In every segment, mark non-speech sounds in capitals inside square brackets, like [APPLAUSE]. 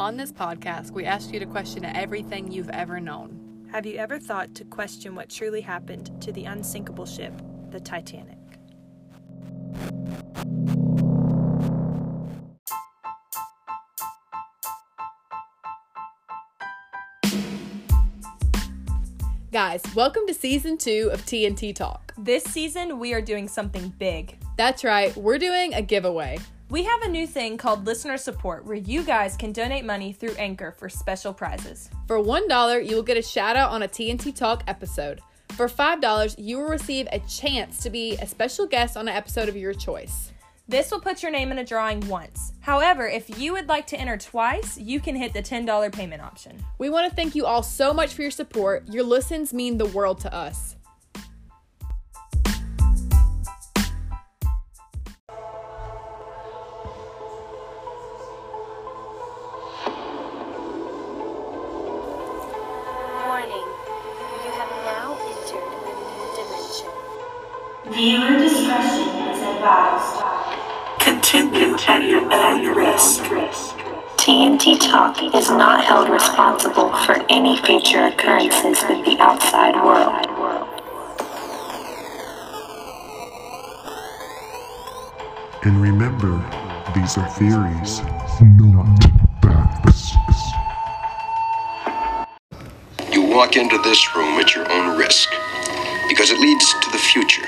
On this podcast, we ask you to question everything you've ever known. Have you ever thought to question what truly happened to the unsinkable ship, the Titanic? Guys, welcome to season two of TNT Talk. This season, we are doing something big. That's right, we're doing a giveaway. We have a new thing called listener support where you guys can donate money through Anchor for special prizes. For $1, you will get a shout out on a TNT Talk episode. For $5, you will receive a chance to be a special guest on an episode of your choice. This will put your name in a drawing once. However, if you would like to enter twice, you can hit the $10 payment option. We want to thank you all so much for your support. Your listens mean the world to us. TNT Talk is not held responsible for any future occurrences with the outside world. And remember, these are theories, not facts. You walk into this room at your own risk because it leads to the future.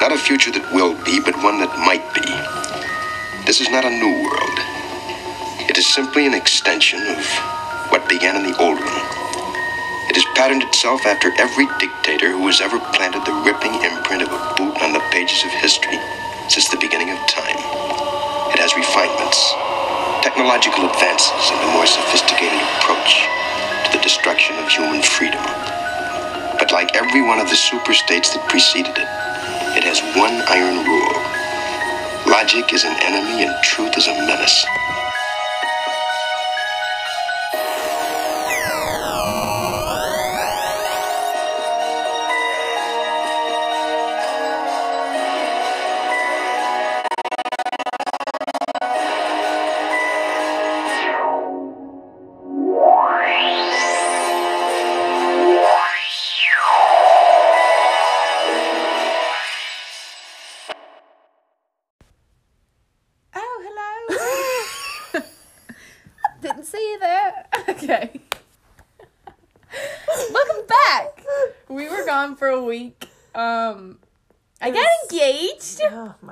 Not a future that will be, but one that might be. This is not a new world. It is simply an extension of what began in the old one. It has patterned itself after every dictator who has ever planted the ripping imprint of a boot on the pages of history since the beginning of time. It has refinements, technological advances, and a more sophisticated approach to the destruction of human freedom. But like every one of the superstates that preceded it, it has one iron rule. Logic is an enemy and truth is a menace.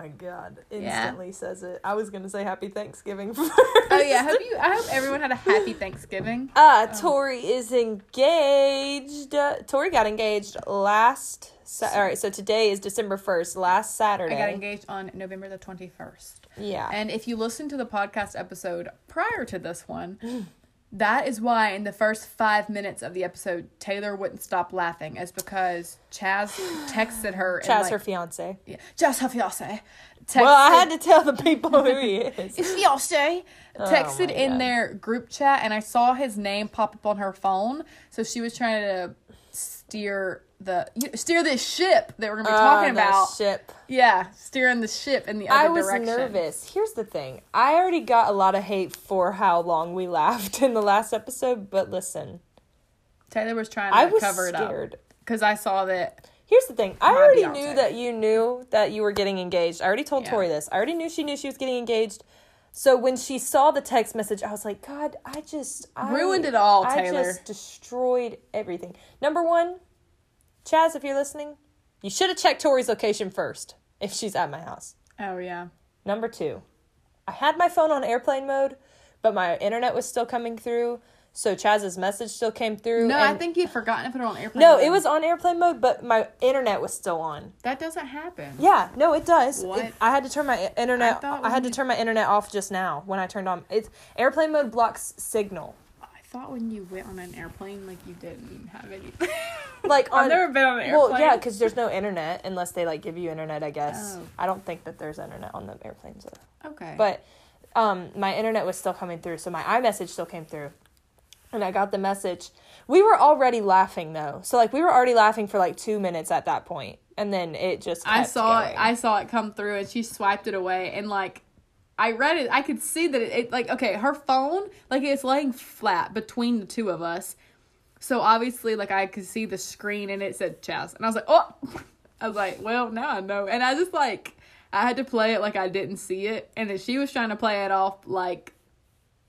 My god. Yeah. Instantly says it. I was gonna say happy Thanksgiving first. [LAUGHS] Oh yeah, I hope you. I hope everyone had a happy Thanksgiving. Uh, Tori is engaged. Uh, Tori got engaged last. Sa- all right, so today is December first. Last Saturday. I got engaged on November the twenty first. Yeah. And if you listen to the podcast episode prior to this one, [GASPS] [LAUGHS] that is why in the first five minutes of the episode, Taylor wouldn't stop laughing, is because Chaz texted her. and, Chaz, like, her fiance. Yeah, Chaz, her fiance. Texted, Well, I had to tell the people who he is. [LAUGHS] His fiance [LAUGHS] oh texted my in God. their group chat, and I saw his name pop up on her phone. So she was trying to steer the you steer this ship that we're gonna be talking Ah, that about. ship. Yeah, steering the ship in the other I was direction. nervous. Here's the thing. I already got a lot of hate for how long we [LAUGHS] laughed in the last episode, but listen, Taylor was trying to I was cover it up scared. because I saw that. Here's the thing. I already Beyonce. knew that you knew that you were getting engaged. I already told Yeah. Tori this. I already knew she knew she was getting engaged. So when she saw the text message, I was like, God, I just I, Ruined it all, I just destroyed everything. Number one, Chaz, if you're listening, you should have checked Tori's location first if she's at my house. Oh yeah, Number two, I had my phone on airplane mode, but my internet was still coming through. So Chaz's message still came through. no, I think you'd forgotten to put it on airplane. Mode. No, mode. it was on airplane mode, but my internet was still on. That doesn't happen. Yeah, no, it does. What? It- I had to turn my internet. I I, had to turn my internet off just now when I turned on. It's airplane mode blocks signal. I thought when you went on an airplane, like you didn't even have anything. [LAUGHS] Like on, I've never been on an Well, yeah, because there's no internet unless they like give you internet. I guess. Oh. I don't think that there's internet on the airplanes. Though. okay, But um, my internet was still coming through, so my iMessage still came through, and I got the message. We were already laughing though, so like we were already laughing for like two minutes at that and then it just. I saw it. going. I saw it come through, and she swiped it away, and like. I read it. I could see that it, it like okay, her phone like it's laying flat between the two of us, so obviously like I could see the screen and it said Chaz, and I was like, oh, [LAUGHS] I was like, well now I know, and I just like I had to play it like I didn't see it, and then she was trying to play it off like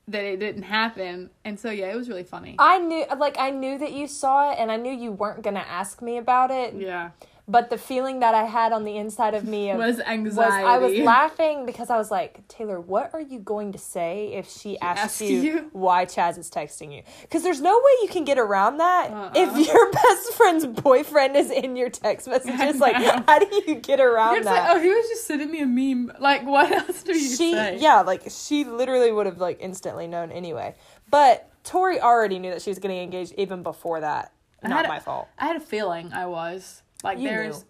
that it didn't happen, and so yeah, it was really funny. I knew, like, I knew that you saw it, and I knew you weren't gonna ask me about it. yeah, But the feeling that I had on the inside of me of, Was was I was laughing because I was like, Taylor, what are you going to say if she asks asks you, you? why Chaz is texting you? Because there's no way you can get around that Uh-uh. if your best friend's boyfriend is in your text [LAUGHS] messages. Like, how do you get around You're that? like, oh, he was just sending me a meme. Like, what else do you she say? yeah like she literally would have like instantly known anyway but tori already knew that she was getting engaged even before that not a- my fault I had a feeling I was like, You there's. knew.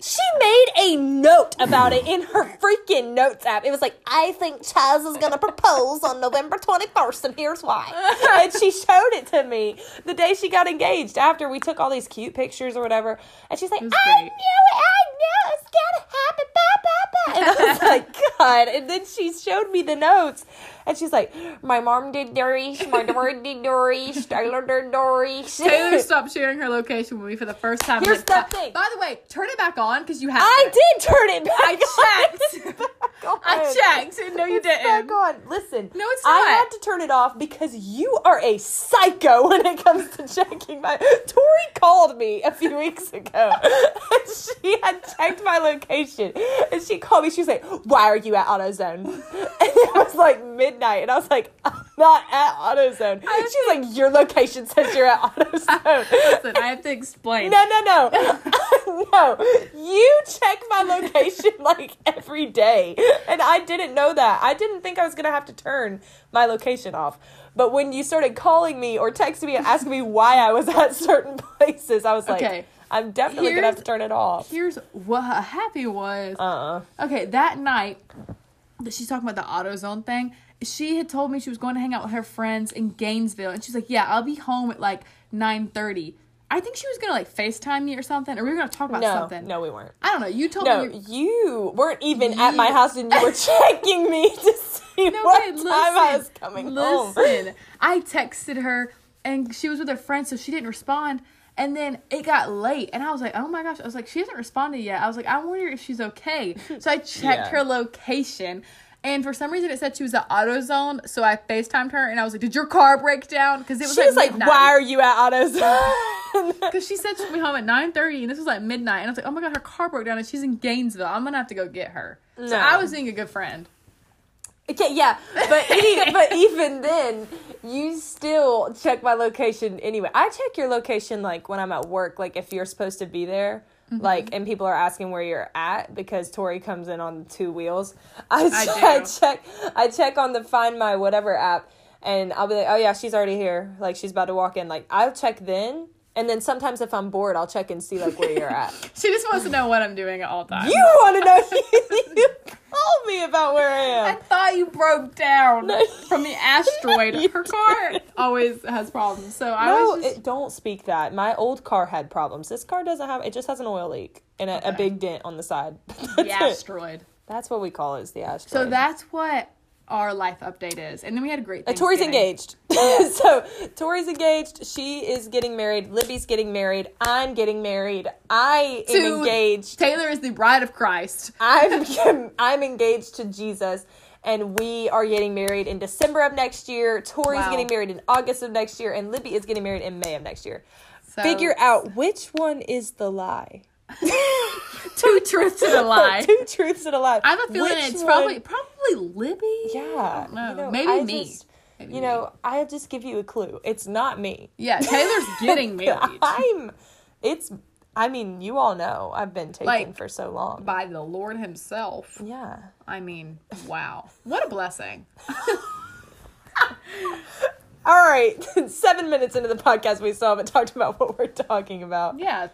she made a note about it in her freaking notes app it was like i think chaz is gonna propose on november 21st and here's why [LAUGHS] and she showed it to me the day she got engaged after we took all these cute pictures or whatever and she's like i knew it i knew it's gonna happen blah, blah, blah. and i was [LAUGHS] like god and then she showed me the notes and she's like, my mom did Doris, my daughter did Doris, Taylor did Doris. Taylor stopped sharing her location with me for the first time. Here's the thing. By the way, turn it back on because you have. I did turn it back. I checked. [LAUGHS] I checked. No, you It's didn't. back on. Listen. No, it's not. I had to turn it off because you are a psycho [LAUGHS] when it comes to checking my. Tori called me a few weeks ago. [LAUGHS] and she had checked my location, and she called me. She was like, "Why are you at AutoZone?" [LAUGHS] And it was like midnight, and I was like, "I'm not at AutoZone." And she's like, "Your location says you're at AutoZone." Listen, I have to explain. No, no, no. no. You check my location like every day. [LAUGHS] And I didn't know that. I didn't think I was going to have to turn my location off. But when you started calling me or texting me and asking me why I was at [LAUGHS] certain places, I was like, Okay. I'm definitely going to have to turn it off. Here's what happy was. Uh-uh. Okay, that night that she's talking about the AutoZone thing, she had told me she was going to hang out with her friends in Gainesville, and she's like, "Yeah, I'll be home at like 9.30. I think she was gonna like Facetime me or something, or we were gonna talk about No, something. no, we weren't. I don't know. You told No, me. You, you weren't even at my house and you were [LAUGHS] checking me [LAUGHS] to see no, what wait, time I was listen, coming home. Listen, I texted her, and she was with her friend, so she didn't respond. And then it got late, and I was like, "Oh my gosh!" I was like, "She hasn't responded yet." I was like, "I wonder if she's okay." [LAUGHS] So I checked Yeah. her location, and for some reason it said she was at AutoZone. So I Facetimed her, and I was like, "Did your car break down?" Because it was She like was like, midnight. why are you at AutoZone? [LAUGHS] Because she said she'd be home at nine thirty, and this was like midnight, and I was like, "Oh my god, her car broke down, and she's in Gainesville. I'm gonna have to go get her." So I was being a good friend. Okay, yeah, but [LAUGHS] e- but even then, you still check my location anyway. I check your location like when I'm at work, like if you're supposed to be there, Mm-hmm. like and people are asking where you're at because Tori comes in on two wheels. [LAUGHS] I, I check. [LAUGHS] I check I check on the Find My whatever app, and I'll be like, oh yeah, she's already here. Like she's about to walk in. Like I'll check then. And then sometimes if I'm bored, I'll check and see like where you're at. [LAUGHS] She just wants to know what I'm doing at all times. You want to know? [LAUGHS] you called me about where I am. I thought you broke down No. from the asteroid. [LAUGHS] You Her car always has problems. So I No, was just it, don't speak that. My old car had problems. This car doesn't have. It just has an oil leak and a, a big dent on the side. The it. asteroid. That's what we call it. Is the asteroid. So that's what our life update is. And then we had a great Uh, Tori's engaged. [LAUGHS] so Tori's engaged. She is getting married. Libby's getting married. I'm getting married. I am To- engaged. Taylor is the bride of Christ. I'm [LAUGHS] [LAUGHS] I'm engaged to Jesus. And we are getting married in December of next year. Tori's Wow. getting married in August of next year, and Libby is getting married in May of next year. So Figure out which one is the lie. [LAUGHS] two truths and a lie. Two truths and a lie. I have a feeling Which it's one- probably probably Libby. yeah. No, you know, maybe I me. just- Maybe you me. know, I just give you a clue. It's not me. Yeah, Taylor's [LAUGHS] getting married I'm. It's. I mean, you all know I've been taken Like, for so long. by the Lord Himself. yeah. I mean, wow, what a blessing. [LAUGHS] All right. Seven minutes into the podcast, we still haven't talked about what we're talking about. Yeah.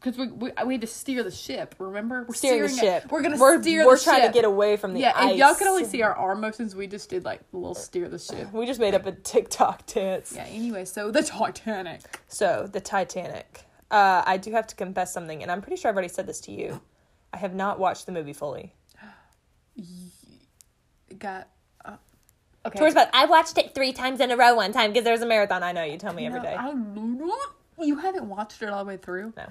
Because we, we we had to steer the ship. Remember, we're Steering the steering it. ship. We're gonna we're, steer. We're the trying ship. to get away from the Yeah, ice. if y'all could only see our arm motions, we just did like a little steer the ship. We just made up a TikTok dance. Yeah. Anyway, so the Titanic. So the Titanic. Uh, I do have to confess something, and I'm pretty sure I've already said this to you. I have not watched the movie fully. Got. Uh, okay. Tori's about, I watched it three times in a row one time because there was a marathon. I know, you tell me every No, day. I, you haven't watched it all the way through. No.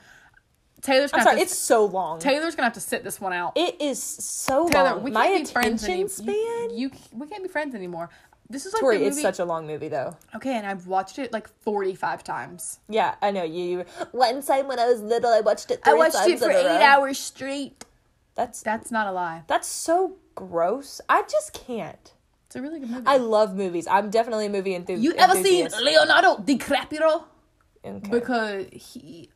Taylor's I'm gonna sorry, it's so long. Taylor's gonna have to sit this one out. It is so Taylor, long. we can't be friends attention any- span. You, you, we can't be friends anymore. This is like Tori, it's such a long movie though. okay, and I've watched it like forty five times. Yeah, I know you. One time when I was little, I watched it. I watched it for eight row. hours straight. That's That's not a lie. that's so gross. I just can't. It's a really good movie. I love movies. I'm definitely a movie enthusiast. you ever seen Leonardo DiCaprio? Okay. Because he.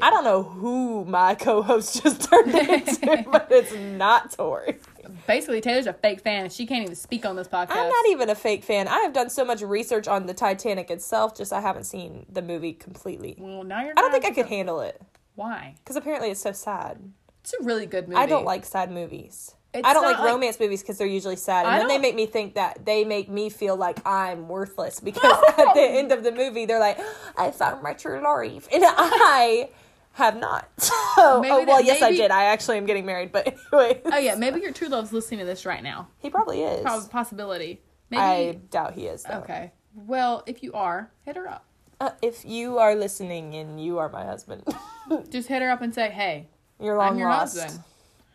I don't know who my co-host [LAUGHS] just turned into, [LAUGHS] but it's not Tori. Basically, Taylor's a fake fan, and she can't even speak on this podcast. I'm not even a fake fan. I have done so much research on the Titanic itself, just I haven't seen the movie completely. Well, now you're. I don't think I could handle it Why? because apparently it's so sad. It's a really good movie. I don't like sad movies. It's I don't like like- romance movies because they're usually sad, and I then they make me think that they make me feel like I'm worthless [LAUGHS] because [LAUGHS] at the end of the movie they're like, "I found my true love," and I have not. [LAUGHS] So, oh well, yes, I did. I actually am getting married, but anyway, Oh yeah, maybe your true love's listening to this right now. he probably is. Possibility. Maybe. I doubt he is. Though. Okay. Well, if you are, hit her up. Uh, if you are listening and you are my husband, Just hit her up and say, "Hey, you're long I'm your lost. husband."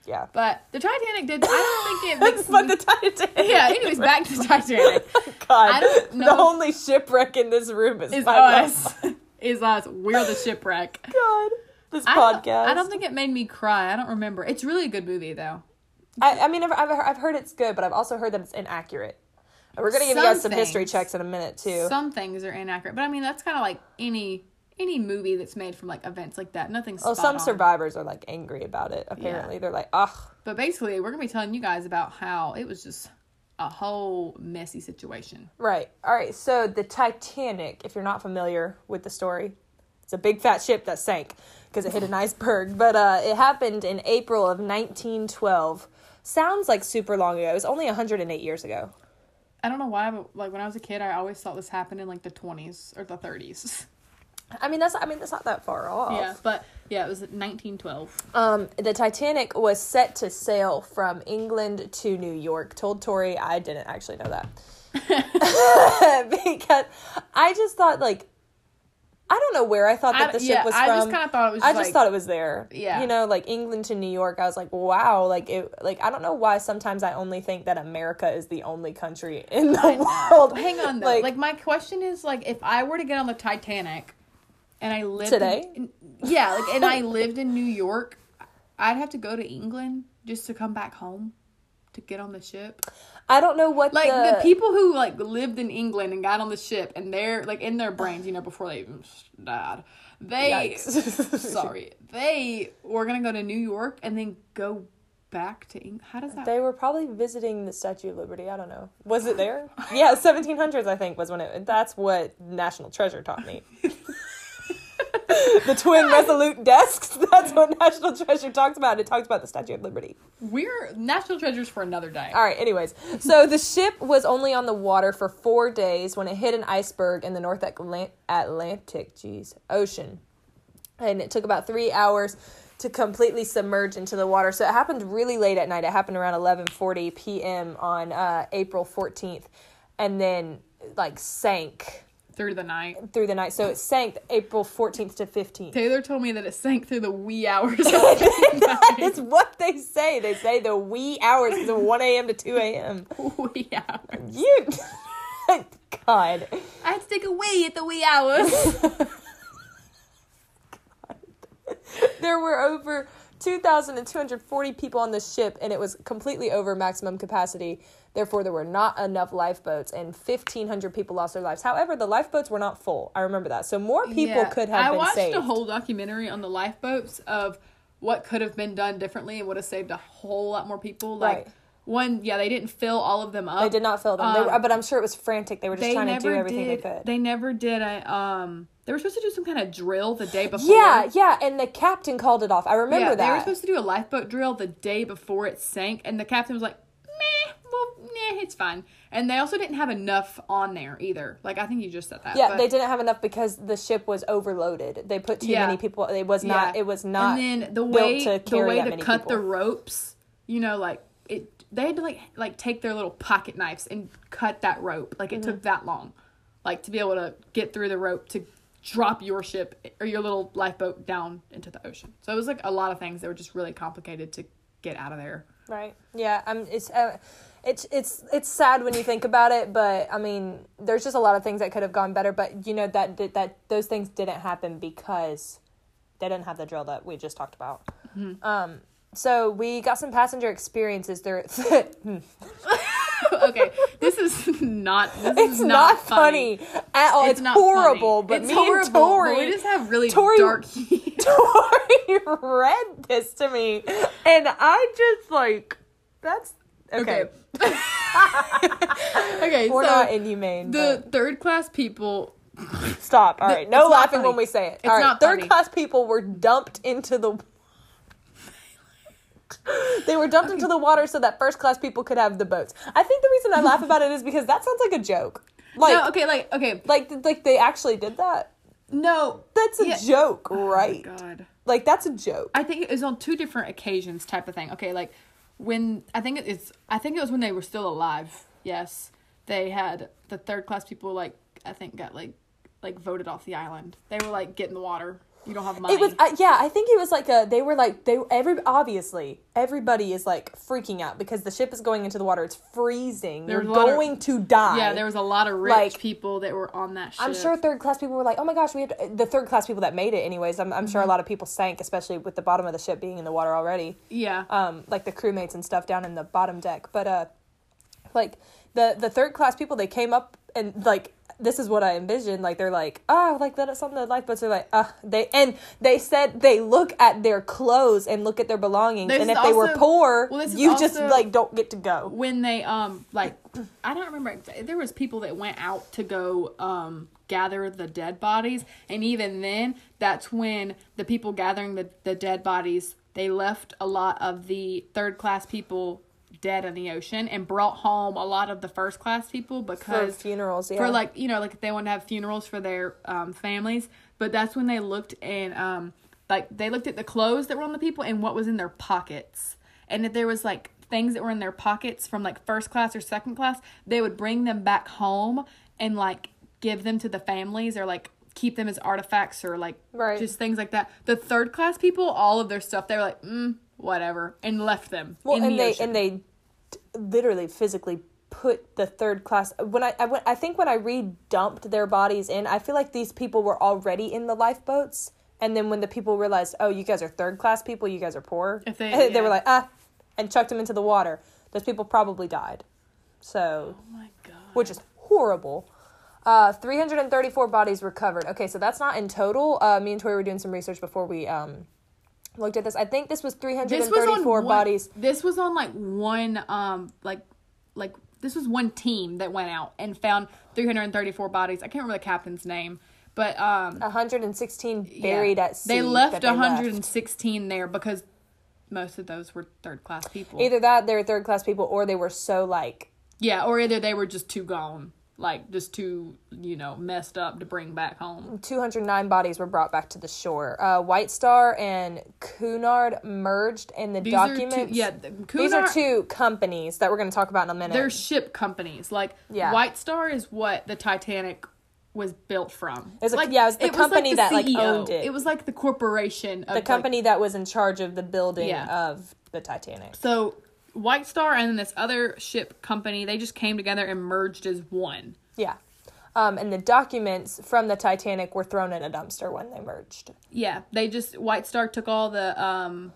Yeah. But the Titanic did. I don't think it [LAUGHS] makes. but me- the Titanic. yeah. Anyways, back to [LAUGHS] Titanic. God, don't the only shipwreck in this room is, Is us. [LAUGHS] Is us. We're the shipwreck. God, this I don't- podcast. I don't think it made me cry. I don't remember. It's really a good movie though. I, I mean, I've, I've, I've heard it's good, but I've also heard that it's inaccurate. We're gonna give you guys some history checks in a minute too. Some things are inaccurate, but I mean that's kind of like any any movie that's made from like events like that. Nothing's. well, spot some on. survivors are like angry about it. Apparently, they're like, ugh. But basically, we're gonna be telling you guys about how it was just a whole messy situation. Right. All right. So the Titanic, if you're not familiar with the story, it's a big fat ship that sank because it hit an [LAUGHS] iceberg. But uh, it happened in April of 1912. Sounds like super long ago. It was only 108 years ago. I don't know why, but like when I was a kid, I always thought this happened in like the twenties or the thirties. [LAUGHS] I mean, that's I mean that's not that far off. Yeah, but yeah, it was 1912. Um, the Titanic was set to sail from England to New York. Told Tori I didn't actually know that [LAUGHS] [LAUGHS] because I just thought like I don't know where I thought that I- the ship yeah, was I from. just kinda thought it was I just like- thought it was there. Yeah. you know, like England to New York. I was like, wow, like it. Like I don't know why. Sometimes I only think that America is the only country in the world. Hang on though. Like, my question is like if I were to get on the Titanic and I lived Today? in, yeah, like and I lived in New York, I'd have to go to England just to come back home to get on the ship. I don't know what Like the, the people who like lived in England and got on the ship and they're like in their brains, you know, before they even died. They [LAUGHS] sorry. They were gonna go to New York and then go back to England. How does that They were probably visiting the Statue of Liberty. I don't know. Was it there? [LAUGHS] Yeah, 1700s I think was when it. That's what National Treasure taught me. [LAUGHS] [LAUGHS] the twin resolute desks. [LAUGHS] That's what National Treasure talks about. It talks about the Statue of Liberty. we're national treasures for another day. All right. Anyways, so the ship was only on the water for four days when it hit an iceberg in the North Atlant- Atlantic, geez, Ocean, and it took about three hours to completely submerge into the water. So it happened really late at night. It happened around eleven forty p.m. on uh, April fourteenth, and then like sank Through the night. through the night. So it sank April fourteenth to fifteenth. Taylor told me that it sank through the wee hours. [LAUGHS] it's what they say. They say the wee hours is one a.m. to two a.m. [LAUGHS] wee hours. You, [LAUGHS] God. I had to take a wee at the wee hours. there were over 2,240 people on the ship, and it was completely over maximum capacity. Therefore, there were not enough lifeboats, and 1,500 people lost their lives. However, the lifeboats were not full. I remember that. So more people Yeah. could have I been watched saved. a whole documentary on the lifeboats of what could have been done differently and would have saved a whole lot more people. Like Right. one, yeah, they didn't fill all of them up. they did not fill them, they Um, were, but I'm sure it was frantic. They were just They trying to do everything did. they could. They never did a um. They were supposed to do some kind of drill the day before. yeah, yeah, and the captain called it off. I remember yeah, that. They were supposed to do a lifeboat drill the day before it sank, and the captain was like, "Meh, well, nah, it's fine. And they also didn't have enough on there either. Like I think you just said that. Yeah, but- they didn't have enough because the ship was overloaded. They put too Yeah. many people. It was not. Yeah. It was not. And then the way to the way to cut people. the ropes, you know, like it. They had to like like take their little pocket knives and cut that rope. Like it Mm-hmm. took that long, like to be able to get through the rope to drop your ship or your little lifeboat down into the ocean. So it was like a lot of things that were just really complicated to get out of there. Right. Yeah. Um. It's. Uh, it's. It's. It's sad when you think about it, but I mean, there's just a lot of things that could have gone better. But you know that that, that those things didn't happen because they didn't have the drill that we just talked about. Mm-hmm. Um. So we got some passenger experiences there. [LAUGHS] [LAUGHS] okay, this is [LAUGHS] not. This it's is not, funny. at all. It's, not horrible. funny. But it's me horrible, and Tori, but we just have really Tori- dark. [LAUGHS] [LAUGHS] Tori read this to me, and I just like that's okay. okay. okay. We're so not inhumane. the third class people stop. All right, no laughing funny. when we say it. It's All right, not third funny. class people were dumped into the. [LAUGHS] they were dumped into the water so that first class people could have the boats. I think the reason I laugh about it is because that sounds like a joke. Like, no, okay, like okay, like, like they actually did that. no, That's a Yeah. joke, Oh my right? God, Like that's a joke. I think it was on two different occasions, type of thing. Okay, like when I think it's, I think it was when they were still alive. Yes, they had the third class people. Like I think got like, like voted off the island. They were like, get in the water. You don't have money. It was uh, yeah, I think it was like a they were like they every obviously everybody is like freaking out because the ship is going into the water. It's freezing. There You're was a lot of- going to die. yeah, there was a lot of rich Like- people that were on that ship. I'm sure third class people were like, "Oh my gosh, we have to, the third class people that made it anyways." I'm, I'm sure Mm-hmm. a lot of people sank, especially with the bottom of the ship being in the water already. Yeah. Um, like the crewmates and stuff down in the bottom deck. But uh, like the the third class people, they came up and like this is what I envisioned. Like they're like, oh, like let us on the lifeboats. They're like, uh, they and they said they look at their clothes and look at their belongings, This and is if they were poor, well, you just like don't get to go. when they um like [CLEARS THROAT] I don't remember there was people that went out to go um gather the dead bodies and even then that's when the people gathering the, the dead bodies they left a lot of the third class people dead in the ocean and brought home a lot of the first class people For because funerals, yeah. for like you know like if they want to have funerals for their um, families but that's when they looked and um like they looked at the clothes that were on the people and what was in their pockets and if there was like things that were in their pockets from like first class or second class they would bring them back home and like give them to the families or like keep them as artifacts or like Right. just things like that the third class people all of their stuff they were like mm, whatever and left them Well, in and the they ocean. and they literally physically put the third class when I, I I think when I read dumped their bodies in I feel like these people were already in the lifeboats and then when the people realized oh you guys are third class people you guys are poor If [LAUGHS] they- they yeah. were like ah and chucked them into the water those people probably died so oh my god which is horrible. Uh, 334 bodies recovered. Okay, so that's not in total. Uh, me and Tori were doing some research before we um, looked at this. I think this was this 334 was on one, bodies. This was on like one um like like this was one team that went out and found 334 bodies. I can't remember the captain's name, but um 116 yeah. buried at sea. They left they left. 116 there because most of those were third class people. Either that, they were third class people, or they were so like yeah, or either they were just too gone, like just too you know messed up to bring back home. 209 bodies were brought back to the shore. Uh, White Star and Cunard merged in the These documents. are two, yeah. the- These are two companies that we're going to talk about in a minute. They're ship companies. Like Yeah. White Star is what the Titanic was built from. It was a- like, yeah, it was the like company the that, like, owned it. It was like the corporation of the like- company that was in charge of the building Yeah. of the Titanic. so White Star and then this other ship company, they just came together and merged as one. Yeah. Um, and the documents from the Titanic were thrown in a dumpster when they merged. Yeah, they just White Star took all the um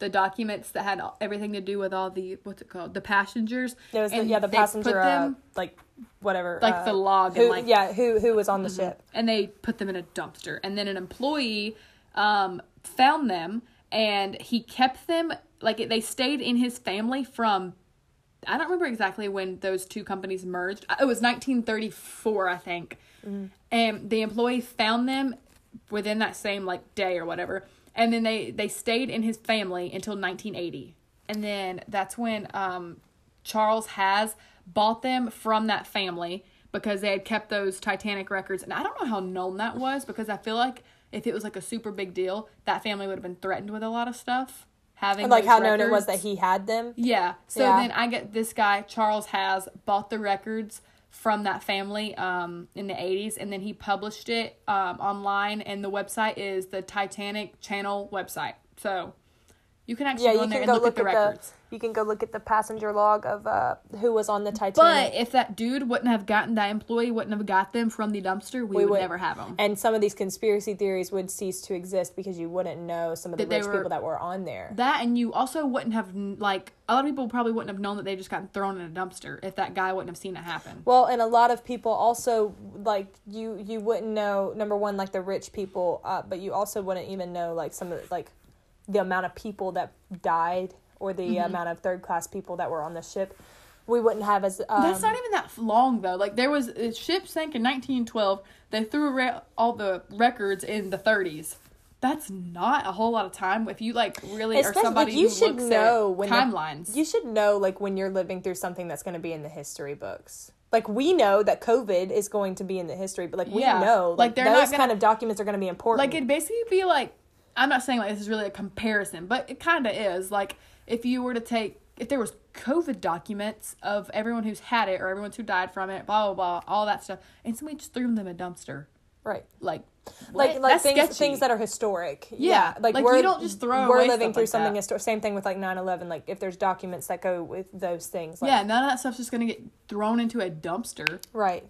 the documents that had everything to do with all the what's it called the passengers. There was the, yeah the put uh, them- like whatever Like uh, the log who, and, like- Mm-hmm. yeah who who was on the ship. and they put them in a dumpster. And then an employee um, found them and he kept them like they stayed in his family from I don't remember exactly when those two companies merged. It was 1934, I think. And the employee found them within that same like day or whatever. And then they they stayed in his family until 1980. And then that's when um Charles has bought them from that family because they had kept those Titanic records. And I don't know how known that was because I feel like if it was like a super big deal, that family would have been threatened with a lot of stuff. Having And like how known it was that he had them. Yeah. So Yeah. then I get this guy, Charles has bought the records from that family um, in the 80s and then he published it um, online and the website is the Titanic channel website. So you can actually Yeah, go on there and go look, at the records. the you can go look at the passenger log of uh who was on the Titanic. But if that dude wouldn't have gotten that employee wouldn't have got them from the dumpster, we, would, would- never have them. and some of these conspiracy theories would cease to exist because you wouldn't know some of the That rich were- people that were on there. That and you also wouldn't have like a lot of people probably wouldn't have known that they just got thrown in a dumpster if that guy wouldn't have seen it happen. Well, and a lot of people also like you you wouldn't know number one like the rich people, uh, but you also wouldn't even know like some of the, like the amount of people that died or the Mm-hmm. amount of third class people that were on the ship. We wouldn't have as um, That's not even that long though. Like there was a ship sank in 1912. They threw re- all the records in the 30s. That's not a whole lot of time. If you like really are Especially, somebody like, you should know at when the- timelines. you should know like when you're living through something that's going to be in the history books. Like we know that COVID is going to be in the history, but like we Yeah. know Like, like, they're not those gonna- kind of documents are going to be important. like it'd basically be like I'm not saying like this is really a comparison, but it kind of is. Like if you were to take if there was COVID documents of everyone who's had it or everyone who died from it, blah blah blah, all that stuff, and somebody just threw them in a dumpster, right. like like like things sketchy. things that are historic. Yeah, like, like, we're you don't just throw we're away living through like something that. histor- Same thing with like 9-11. Like if there's documents that go with those things. Like, yeah, none of that stuff's just gonna get thrown into a dumpster. right.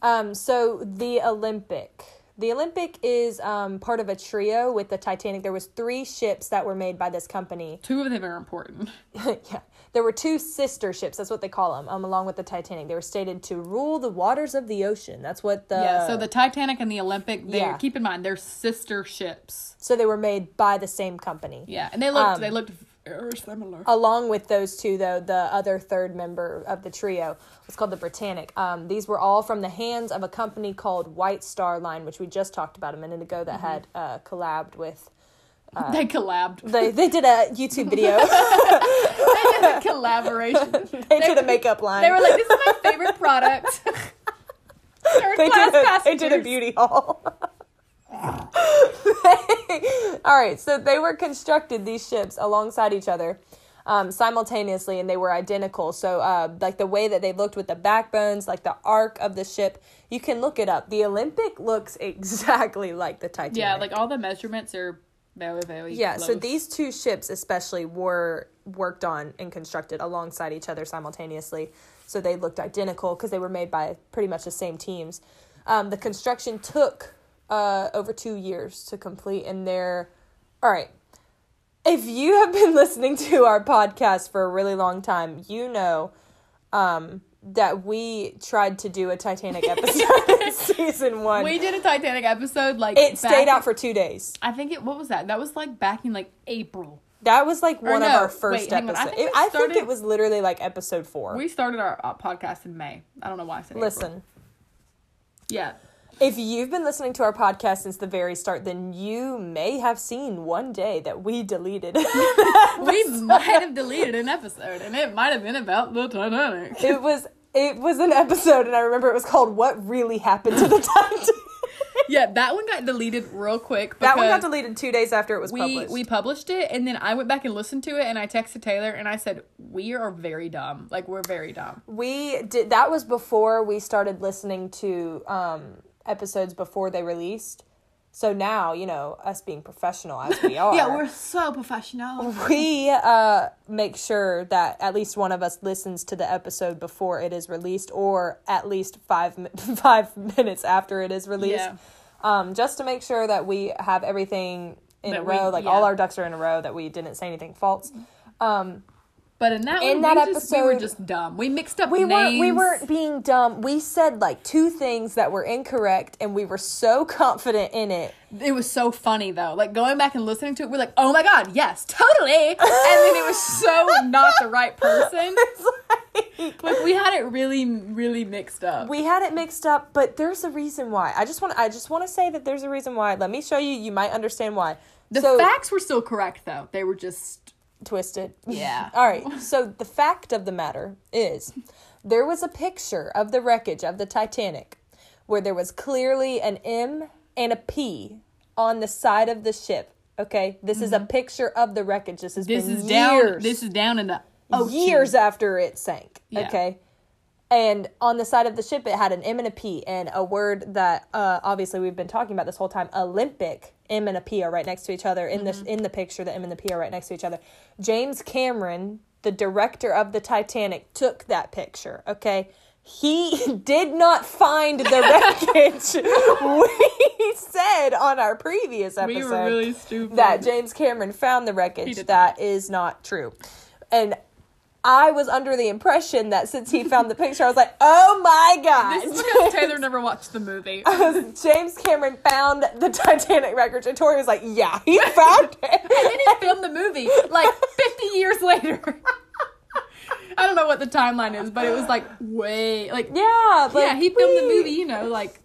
Um. So the Olympic. The Olympic is um, part of a trio with the Titanic. There was three ships that were made by this company. [LAUGHS] Two of them are important. yeah, there were two sister ships. That's what they call them. Um, along with the Titanic, they were stated to rule the waters of the ocean. That's what the yeah, so the Titanic and the Olympic, they Yeah. keep in mind they're sister ships. so they were made by the same company. Yeah, and they looked Um, they looked very similar. Along with those two, though, the other third member of the trio was called the Britannic. Um, these were all from the hands of a company called White Star Line, which we just talked about a minute ago, that had uh, collabed with. [LAUGHS] they collabed. They they did a YouTube video. [LAUGHS] they did a collaboration. [LAUGHS] they did a makeup line. They were like, "This is my favorite product." Third they class did, a, they did a beauty haul. [LAUGHS] All right, so they were constructed these ships alongside each other um, simultaneously, and they were identical. So, uh, like the way that they looked with the backbones, like the arc of the ship, you can look it up. The Olympic looks exactly like the Titanic. Yeah, like all the measurements are very very. Yeah, so these two ships especially were worked on and constructed alongside each other simultaneously. So they looked identical because they were made by pretty much the same teams. Um, the construction took uh, over two years to complete, and they're all right. If you have been [LAUGHS] listening to our podcast for a really long time, you know um, that we tried to do a Titanic episode in [LAUGHS] season one. we did a Titanic episode. Like it stayed out in- for two days. I think it. What was that? That was like back in like April. That was like one of our first wait, hang on. I episodes. think we I think it was literally like episode four. We started our uh, podcast in May. I don't know why I said. April. Listen, Yeah. If you've been listening to our podcast since the very start, then you may have seen one day that we deleted. [LAUGHS] We might have deleted an episode, and it might have been about the Titanic. it was it was an episode, and I remember it was called "What Really Happened to the [LAUGHS] Titanic." yeah, that one got deleted real quick. that one got deleted two days after it was We published. we published it, and then I went back and listened to it, and I texted Taylor, and I said, "We are very dumb. Like we're very dumb." we did that was before we started listening to um episodes before they released. So now, you know, us being professional as we [LAUGHS] are. Yeah, we're so professional. we uh, make sure that at least one of us listens to the episode before it is released, or at least five [LAUGHS] five minutes after it is released, Yeah. um, just to make sure that we have everything in That a we- row, like yeah. all our ducks are in a row, that we didn't say anything false. But in that In one, that we just, we were just dumb. We mixed up We names. weren't we weren't being dumb. We said like two things that were incorrect, and we were so [LAUGHS] confident in it. It was so funny though. Like going back and listening to it, we're like, "Oh my god, yes, totally!" And then it was [LAUGHS] so not the right person. [LAUGHS] Like we had it really, really mixed up. we had it mixed up but there's a reason why i just want i just want to say that there's a reason why let me show you you might understand why the so facts were still correct though. They were just twisted. Yeah. [LAUGHS] All right. So the fact of the matter is there was a picture of the wreckage of the Titanic where there was clearly an M and a P on the side of the ship. Okay? This is a picture of the wreckage. This has Mm-hmm. This been is years down. This is down in the ocean. years after it sank. Yeah. Okay. And on the side of the ship, it had an M and a P, and a word that uh, obviously we've been talking about this whole time. Olympic M and a P are right next to each other in Mm-hmm. the in the picture. The M and the P are right next to each other. James Cameron, the director of the Titanic, took that picture. Okay. He [LAUGHS] did not find the [LAUGHS] wreckage. we said on our previous episode We were really stupid. that James Cameron found the wreckage. That is not true. And I was under the impression that since he found the picture, I was like, oh my god. This is because Taylor never watched the movie. [LAUGHS] Uh, James Cameron found the Titanic wreckage, and Tori was like, yeah, he found it. and [LAUGHS] then he filmed the movie like 50 years later. [LAUGHS] I don't know what the timeline is, but it was like way like yeah, but yeah, he filmed the movie, you know, like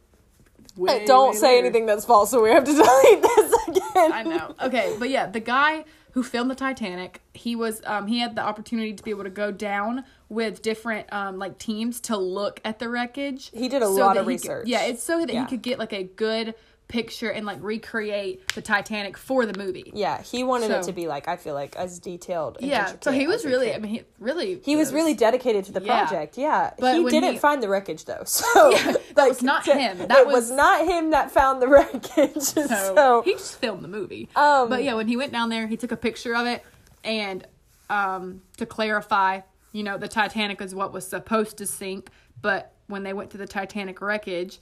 way, Don't way say later. anything that's false, so we have to delete this again. I know. Okay, but yeah, the guy who filmed the Titanic, he was um he had the opportunity to be able to go down with different um like teams to look at the wreckage. He did a so lot of he could- research. yeah, it's so that Yeah. he could get like a good picture and like recreate the Titanic for the movie. Yeah, he wanted it to be like I feel like as detailed. Yeah, so he was really. I mean, he really, He was really dedicated to the project. Yeah, But he didn't he- find the wreckage though. [LAUGHS] So [LAUGHS] that was not him. [LAUGHS] That it was, was- not him that found the wreckage. So, So, he just filmed the movie. Um, but yeah, when he went down there, he took a picture of it, and um, to clarify, you know, the Titanic is what was supposed to sink, but when they went to the Titanic wreckage,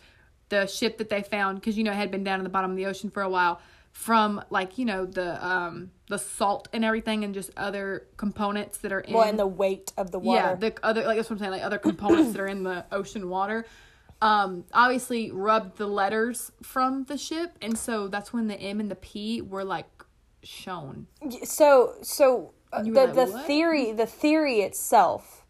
the ship that they found, because you know it had been down in the bottom of the ocean for a while, from like you know the um the salt and everything, and just other components that are in well, and the weight of the water. yeah, the other like that's what I'm saying, like other components that are in the ocean water. Um, obviously rubbed the letters from the ship, and so that's when the M and the P were like shown. so so the like, the "What?" theory the theory itself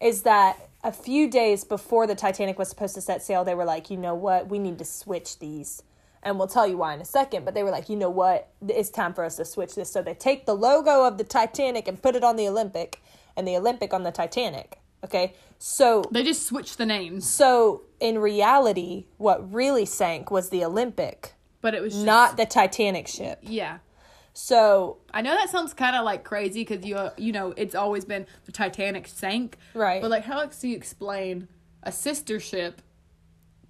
is that a few days before the Titanic was supposed to set sail, they were like, you know what, we need to switch these. And we'll tell you why in a second, but they were like, you know what, it's time for us to switch this. So they take the logo of the Titanic and put it on the Olympic, and the Olympic on the Titanic. Okay, so They just switched the names, so in reality, what really sank was the Olympic, but it was just, not the Titanic ship. Yeah, So I know that sounds kind of like crazy because you uh, you know it's always been the Titanic sank, Right. But like, how else do you explain a sister ship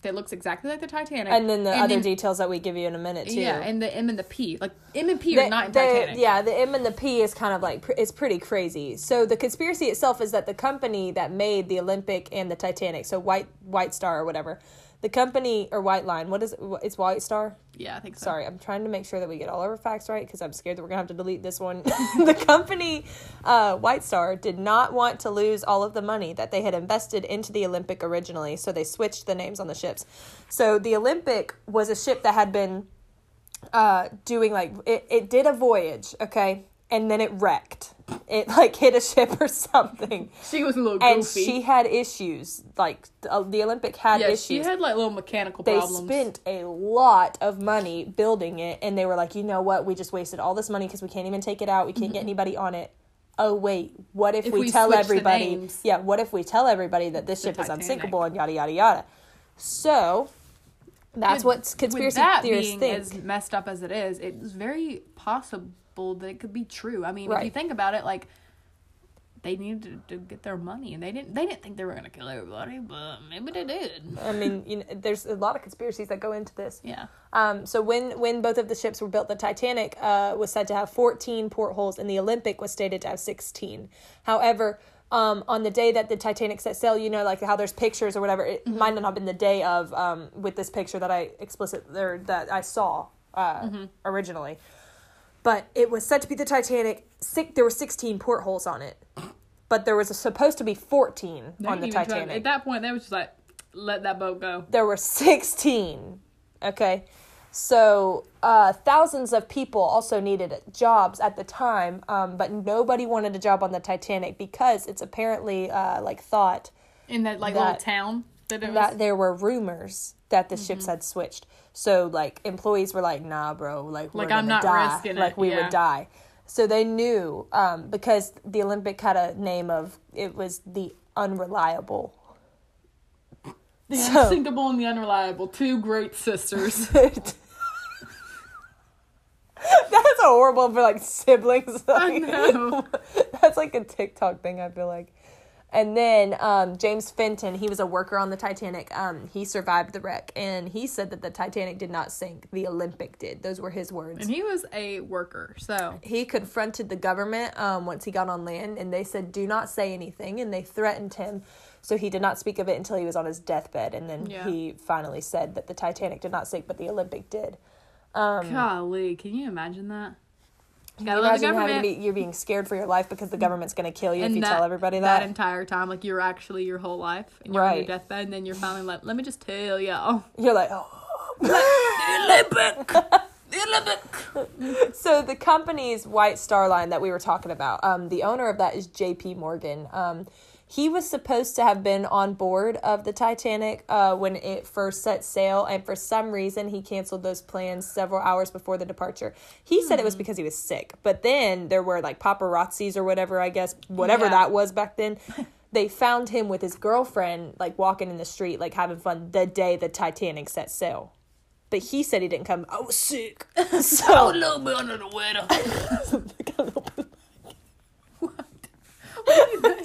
that looks exactly like the Titanic, and then the other then- details that we give you in a minute too. Yeah, and the M and the P, like M and P The- are not in the- Titanic. Yeah, the M and the P is kind of like it's pretty crazy. So the conspiracy itself is that the company that made the Olympic and the Titanic, so White White Star or whatever, the company or White Line, what is it? It's White Star. yeah, I think so. Sorry, I'm trying to make sure that we get all our facts right because I'm scared that we're gonna have to delete this one. [LAUGHS] the company, uh, White Star, did not want to lose all of the money that they had invested into the Olympic originally, so they switched the names on the ships. So the Olympic was a ship that had been uh, doing like it, it did a voyage, okay, and then it wrecked. It like hit a ship or something. She was a little And goofy. she had issues. Like the, uh, the Olympic had yeah, issues she had like little mechanical they problems. spent a lot of money building it and they were like you know what we just wasted all this money because we can't even take it out we can't get mm-hmm. anybody on it oh wait what if, If we, we tell everybody yeah what if we tell everybody that this ship is unsinkable and yada yada yada so that's what With conspiracy that theorists being think as messed up as it is, it's very possible that it could be true. I mean, if you think about it, like they needed to, to get their money, and they didn't. They didn't think they were gonna kill everybody, but maybe they did. i mean you know there's a lot of conspiracies that go into this Yeah. Um, so when when both of the ships were built, the Titanic uh, was said to have 14 portholes, and the Olympic was stated to have 16. However, um, on the day that the Titanic set sail, you know, like how there's pictures or whatever. It might not have been the day of um, with this picture that I explicit or that I saw uh, originally, but it was said to be the Titanic. Six, there were 16 portholes on it, but there was supposed to be 14 They on the Titanic at that point, they was just like, let that boat go. there were 16 okay so uh, thousands of people also needed jobs at the time um, but nobody wanted a job on the titanic because it's apparently uh, like thought In that like That- little town that it was. that there were rumors that the ships had switched so like employees were like nah bro like we're Like, I'm not die risking it, like we yeah. would die So they knew um, because the Olympic had a name of it was the unreliable. The So- unsinkable and the unreliable, two great sisters. [LAUGHS] That's horrible for like siblings. I know. [LAUGHS] That's like a TikTok thing, I feel like. And then um, James Fenton, he was a worker on the Titanic. Um, he survived the wreck, and he said that the Titanic did not sink; the Olympic did. Those were his words. And he was a worker, so he confronted the government um, once he got on land, and they said, "Do not say anything," and they threatened him. So he did not speak of it until he was on his deathbed, and then Yeah. he finally said that the Titanic did not sink, but the Olympic did. golly, can you imagine that? Gotta love the imagine having to government. be, you're being scared for your life because the government's going to kill you if you that- tell everybody that that. entire time, like you're actually your whole life, and you're on your deathbed, and then you're finally like, let me just tell y'all. you're like, oh. The so the company's White Star Line that we were talking about, um, the owner of that is J.P. Morgan. Um, he was supposed to have been on board of the Titanic uh, when it first set sail, and for some reason he canceled those plans several hours before the departure. He said it was because he was sick, but then there were like paparazzis or whatever, I guess, whatever Yeah. that was back then. [LAUGHS] They found him with his girlfriend, like walking in the street, like having fun the day the Titanic set sail. But he said he didn't come. I was sick. [LAUGHS] So little bit under the weather. [LAUGHS] a little bit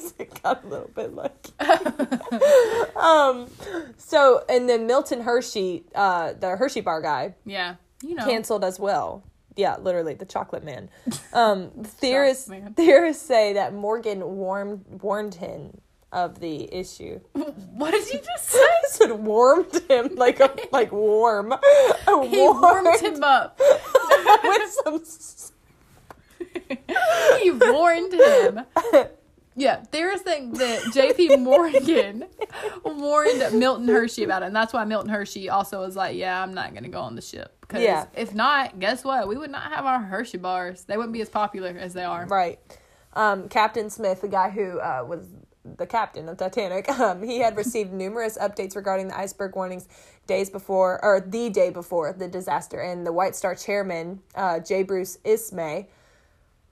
got a little bit lucky. [LAUGHS] [LAUGHS] um, so and then Milton Hershey, uh, the Hershey bar guy, yeah, you know. canceled as well. Yeah, literally the chocolate man. [LAUGHS] Um, theorists man. theorists say that Morgan warned warned him of the issue. What did you just say? I said warmed him like a like warm. He warmed him up. with some. he warned him. Yeah, there's thing that J.P. [LAUGHS] Morgan warned Milton Hershey about it, and that's why Milton Hershey also was like, "Yeah, I'm not gonna go on the ship because Yeah. if not, guess what? We would not have our Hershey bars. They wouldn't be as popular as they are." Right. Um, captain Smith, the guy who uh, was the captain of Titanic, [LAUGHS] um, he had received [LAUGHS] numerous updates regarding the iceberg warnings days before, or the day before the disaster. And the White Star chairman, uh, J. Bruce Ismay,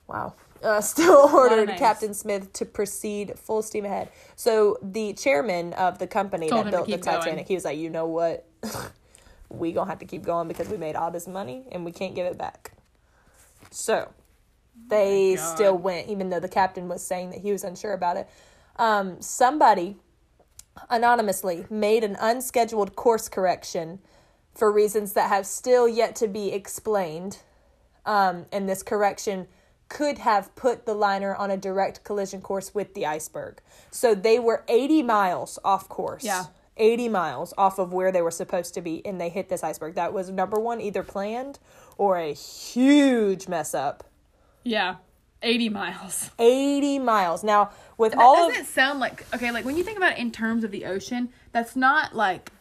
wow, uh, [LAUGHS] still ordered names. Captain Smith to proceed full steam ahead. So the chairman of the company Told that built the keep going. Titanic, he was like, you know what? [LAUGHS] we gonna have to keep going because we made all this money and we can't give it back. So they God. still went, even though the captain was saying that he was unsure about it. Um, somebody anonymously made an unscheduled course correction for reasons that have still yet to be explained. Um, and this correction could have put the liner on a direct collision course with the iceberg. So they were 80 miles off course. Yeah. 80 miles off of where they were supposed to be, and they hit this iceberg. That was number one, either planned or a huge mess up. Yeah, eighty miles. 80 miles. Now, with all All of doesn't sound like okay? Like when you think about it in terms of the ocean, that's not like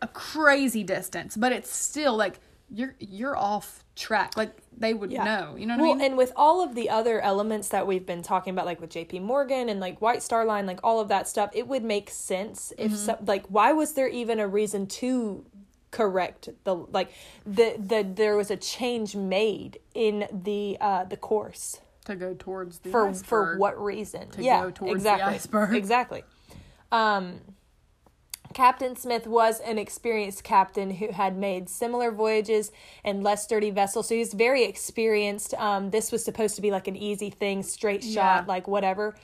a crazy distance, but it's still like you're you're off track. Like they would know. You know what well, I mean? and with all of the other elements that we've been talking about, like with J.P. Morgan and like White Star Line, like all of that stuff, it would make sense if Mm-hmm. some, like why was there even a reason to correct the like the the there was a change made in the uh the course to go towards the for for iceberg. what reason To yeah go towards the exactly iceberg. exactly um Captain Smith was an experienced captain who had made similar voyages and less sturdy vessels, so he was very experienced. Um, this was supposed to be like an easy thing, straight shot, Yeah. like whatever.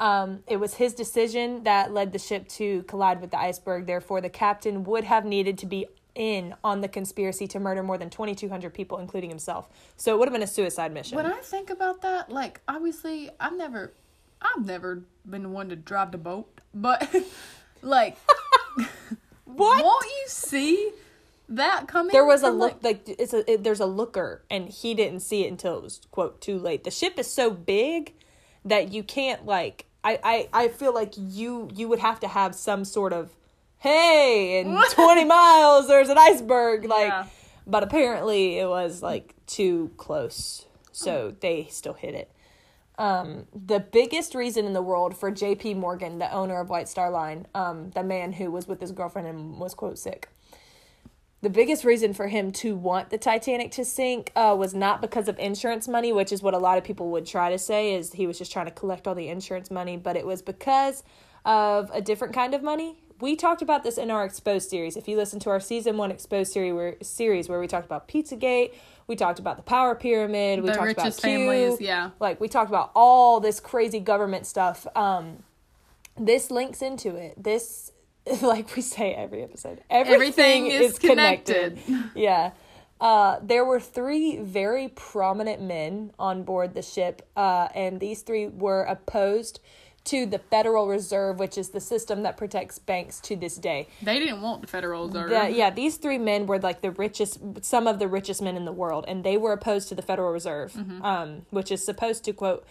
Um, it was his decision that led the ship to collide with the iceberg. Therefore, the captain would have needed to be in on the conspiracy to murder more than 2,200 people, including himself. So it would have been a suicide mission. When I think about that, like obviously I've never I've never been one to drive the boat, but [LAUGHS] like [LAUGHS] what? won't you see that coming? there was a look like it's a it, there's a looker and he didn't see it until it was quote too late the ship is so big that you can't like i i, I feel like you you would have to have some sort of hey in [LAUGHS] 20 miles there's an iceberg like Yeah. but apparently it was like too close so they still hit it um, the biggest reason in the world for J.P. Morgan, the owner of White Star Line, um, the man who was with his girlfriend and was quote sick, the biggest reason for him to want the Titanic to sink uh, was not because of insurance money, which is what a lot of people would try to say is he was just trying to collect all the insurance money, but it was because of a different kind of money. We talked about this in our Exposed series. If you listen to our season one Exposed series where, series where we talked about Pizzagate, we talked about the power pyramid, we The talked about Q, families, yeah. like we talked about all this crazy government stuff. Um, this links into it. This, [LAUGHS] like we say every episode, everything, Everything is connected. [LAUGHS] yeah. Uh, there were three very prominent men on board the ship, uh, and these three were opposed to the Federal Reserve, which is the system that protects banks to this day. They didn't want the Federal Reserve. The, yeah, these three men were like the richest, some of the richest men in the world, and they were opposed to the Federal Reserve, um, which is supposed to quote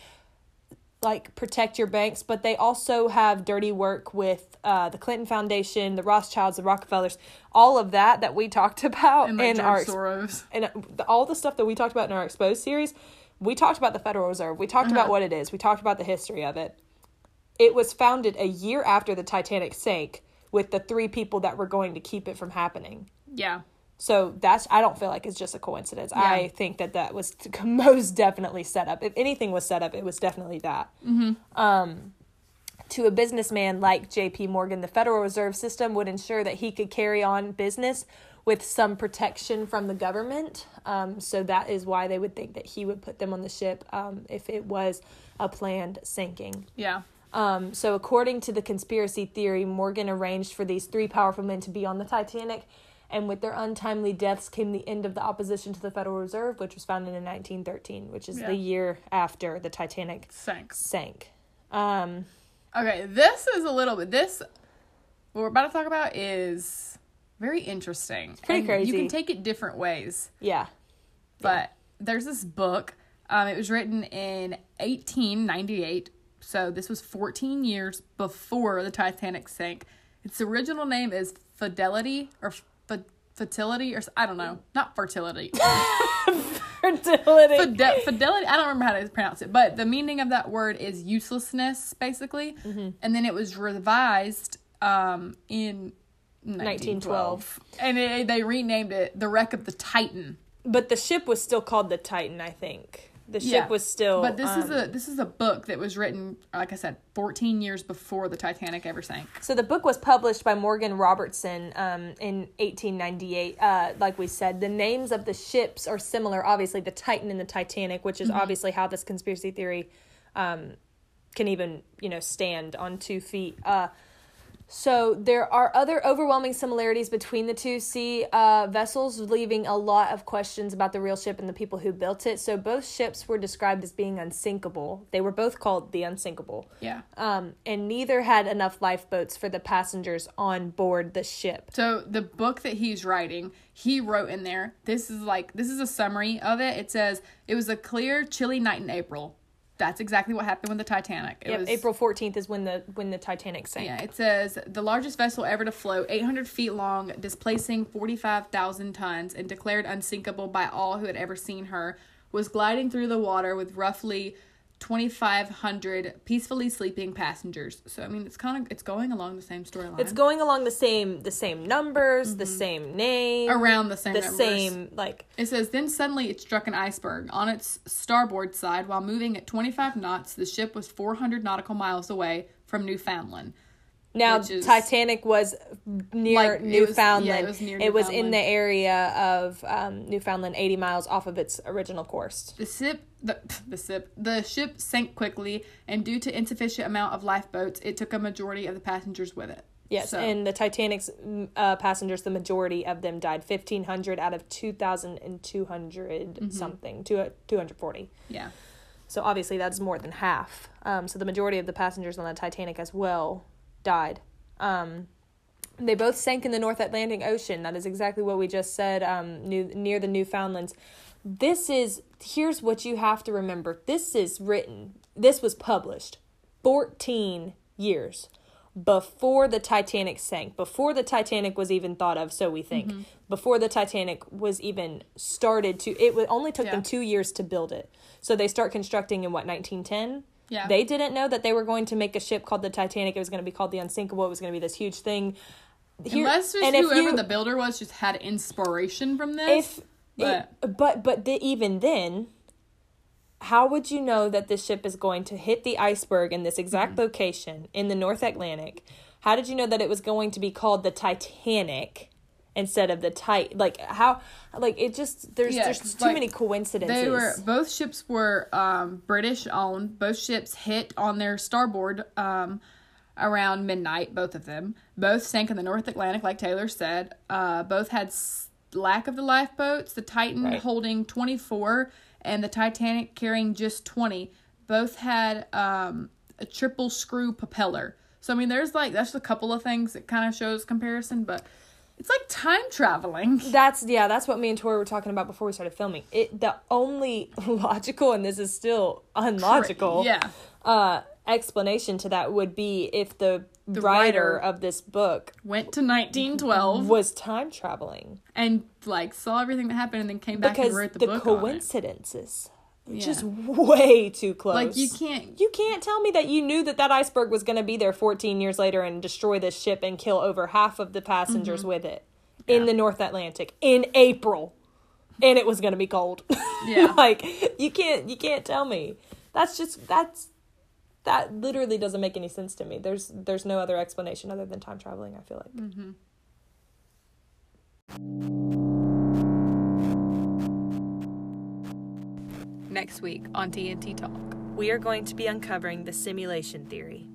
like protect your banks, but they also have dirty work with uh, the Clinton Foundation, the Rothschilds, the Rockefellers, all of that that we talked [LAUGHS] about and like in George our Soros. and uh, all the stuff that we talked about in our exposed series. We talked about the Federal Reserve. We talked about what it is. We talked about the history of it. It was founded a year after the Titanic sank with the three people that were going to keep it from happening. Yeah. So that's I don't feel like it's just a coincidence. Yeah. I think that that was [LAUGHS] most definitely set up. If anything was set up, it was definitely that. Mm-hmm. Um, to a businessman like J.P. Morgan, the Federal Reserve System would ensure that he could carry on business with some protection from the government. Um, so that is why they would think that he would put them on the ship um, if it was a planned sinking. Yeah. Um, so, according to the conspiracy theory, Morgan arranged for these three powerful men to be on the Titanic, and with their untimely deaths came the end of the opposition to the Federal Reserve, which was founded in 1913, which is Yeah. the year after the Titanic sank. sank. Um, Okay, this is a little bit. This what we're about to talk about is very interesting. It's pretty You crazy. You can take it different ways. yeah, But there's this book. Um, it was written in 1898. So this was 14 years before the Titanic sank. Its original name is Fidelity or F- Fertility or I don't know, not fertility. [LAUGHS] fertility. Fide- fidelity. I don't remember how to pronounce it, but the meaning of that word is uselessness, basically. Mm-hmm. And then it was revised um, in 1912, and it, they renamed it the Wreck of the Titan. but the ship was still called the Titan, I think. The ship was still. But this is um, a this is a book that was written, like I said, 14 years before the Titanic ever sank. So the book was published by Morgan Robertson um, in 1898. Uh, like we said, the names of the ships are similar. Obviously, the Titan and the Titanic, which is obviously how this conspiracy theory um, can even you know stand on two feet. Uh, so there are other overwhelming similarities between the two sea uh, vessels, leaving a lot of questions about the real ship and the people who built it. So both ships were described as being unsinkable. They were both called the Unsinkable Yeah. um, and neither had enough lifeboats for the passengers on board the ship. So the book that he's writing, he wrote in there. This is like this is a summary of it. It says it was a clear, chilly night in April. That's exactly what happened with the Titanic. It Yep, was April fourteenth is when the when the Titanic sank. Yeah, it says the largest vessel ever to float, 800 feet long, displacing 45,000 tons, and declared unsinkable by all who had ever seen her, was gliding through the water with roughly 2,500 peacefully sleeping passengers. So I mean, it's kind of it's going along the same storyline. It's going along the same the same numbers, the same name, Mm-hmm. around the same the numbers. same like It says, then suddenly it struck an iceberg. On its starboard side, while moving at 25 knots, the ship was 400 nautical miles away from Newfoundland. Now is- Titanic was near Like, it was- yeah, Newfoundland. it was near It was in the area of um, Newfoundland, eighty miles off of its original course. The ship, the, the ship, the ship sank quickly, and due to insufficient amount of lifeboats, it took a majority of the passengers with it. Yes, So- and the Titanic's mm, uh, passengers, the majority of them died. Fifteen hundred out of two thousand and two Mm-hmm. something, two two hundred forty. Yeah, So obviously that's more than half. Um, so the majority of the passengers on the Titanic as well died. Um, they both sank in the North Atlantic Ocean. That is exactly what we just said. Um, new, near the Newfoundlands. This is here's what you have to remember. This is written. This was published fourteen years before the Titanic sank. Before the Titanic was even thought of, so we think. Mm-hmm. Before the Titanic was even started to. It only took Yeah. them two years to build it. So they start constructing in what 1910. Yeah. They didn't know that they were going to make a ship called the Titanic. It was going to be called the Unsinkable. It was going to be this huge thing. here- Unless just and if whoever you- the builder was just had inspiration from this. if but it- but but the, even then how would you know that this ship is going to hit the iceberg in this exact Mm-hmm. location in the north atlantic how did you know that it was going to be called the titanic instead of the tit like how like it just there's Yeah, there's too like, many coincidences they were both ships were um, British owned. Both ships hit on their starboard um, around midnight. Both of them. Both sank in the North Atlantic, like Taylor said. Uh, both had s- lack of the lifeboats. The Titan Right. holding twenty four, and the Titanic carrying just twenty. Both had um, a triple screw propeller. So I mean, there's like that's a couple of things that kind of shows comparison, but it's like time traveling. [LAUGHS] That's yeah, that's what me and Tori were talking about before we started filming. It the only [LAUGHS] logical and this is still unlogical. Yeah. Uh explanation to that would be if the, writer, writer- of this book Went to 1912. was time traveling and like saw everything that happened and then came back because and wrote the, the, book coincidences Yeah. just way too close. Like you can't You can't tell me that you knew that that iceberg was going to be there 14 years later and destroy this ship and kill over half of the passengers Mm-hmm. with it in the North Atlantic in April, and it was going to be cold. [LAUGHS] Yeah. like you can't you can't tell me. That's just that's that literally doesn't make any sense to me. There's there's no other explanation other than time traveling. I feel like. Mm. Next week on TNT Talk. We are going to be uncovering the simulation theory.